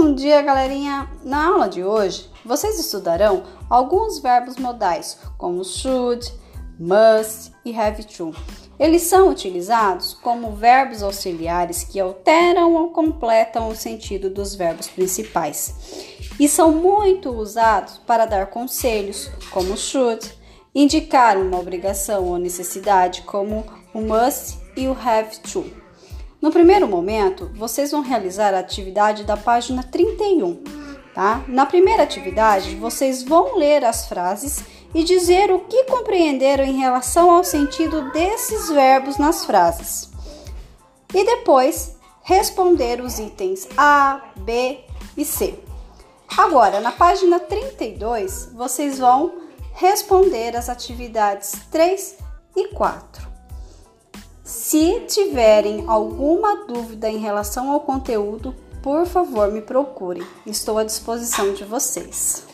Bom dia, galerinha! Na aula de hoje, vocês estudarão alguns verbos modais, como should, must e have to. Eles são utilizados como verbos auxiliares que alteram ou completam o sentido dos verbos principais e são muito usados para dar conselhos, como should, indicar uma obrigação ou necessidade, como o must e o have to. No primeiro momento, vocês vão realizar a atividade da página 31, tá? Na primeira atividade, vocês vão ler as frases e dizer o que compreenderam em relação ao sentido desses verbos nas frases. E depois, responder os itens A, B e C. Agora, na página 32, vocês vão responder as atividades 3 e 4. Se tiverem alguma dúvida em relação ao conteúdo, por favor me procurem. Estou à disposição de vocês.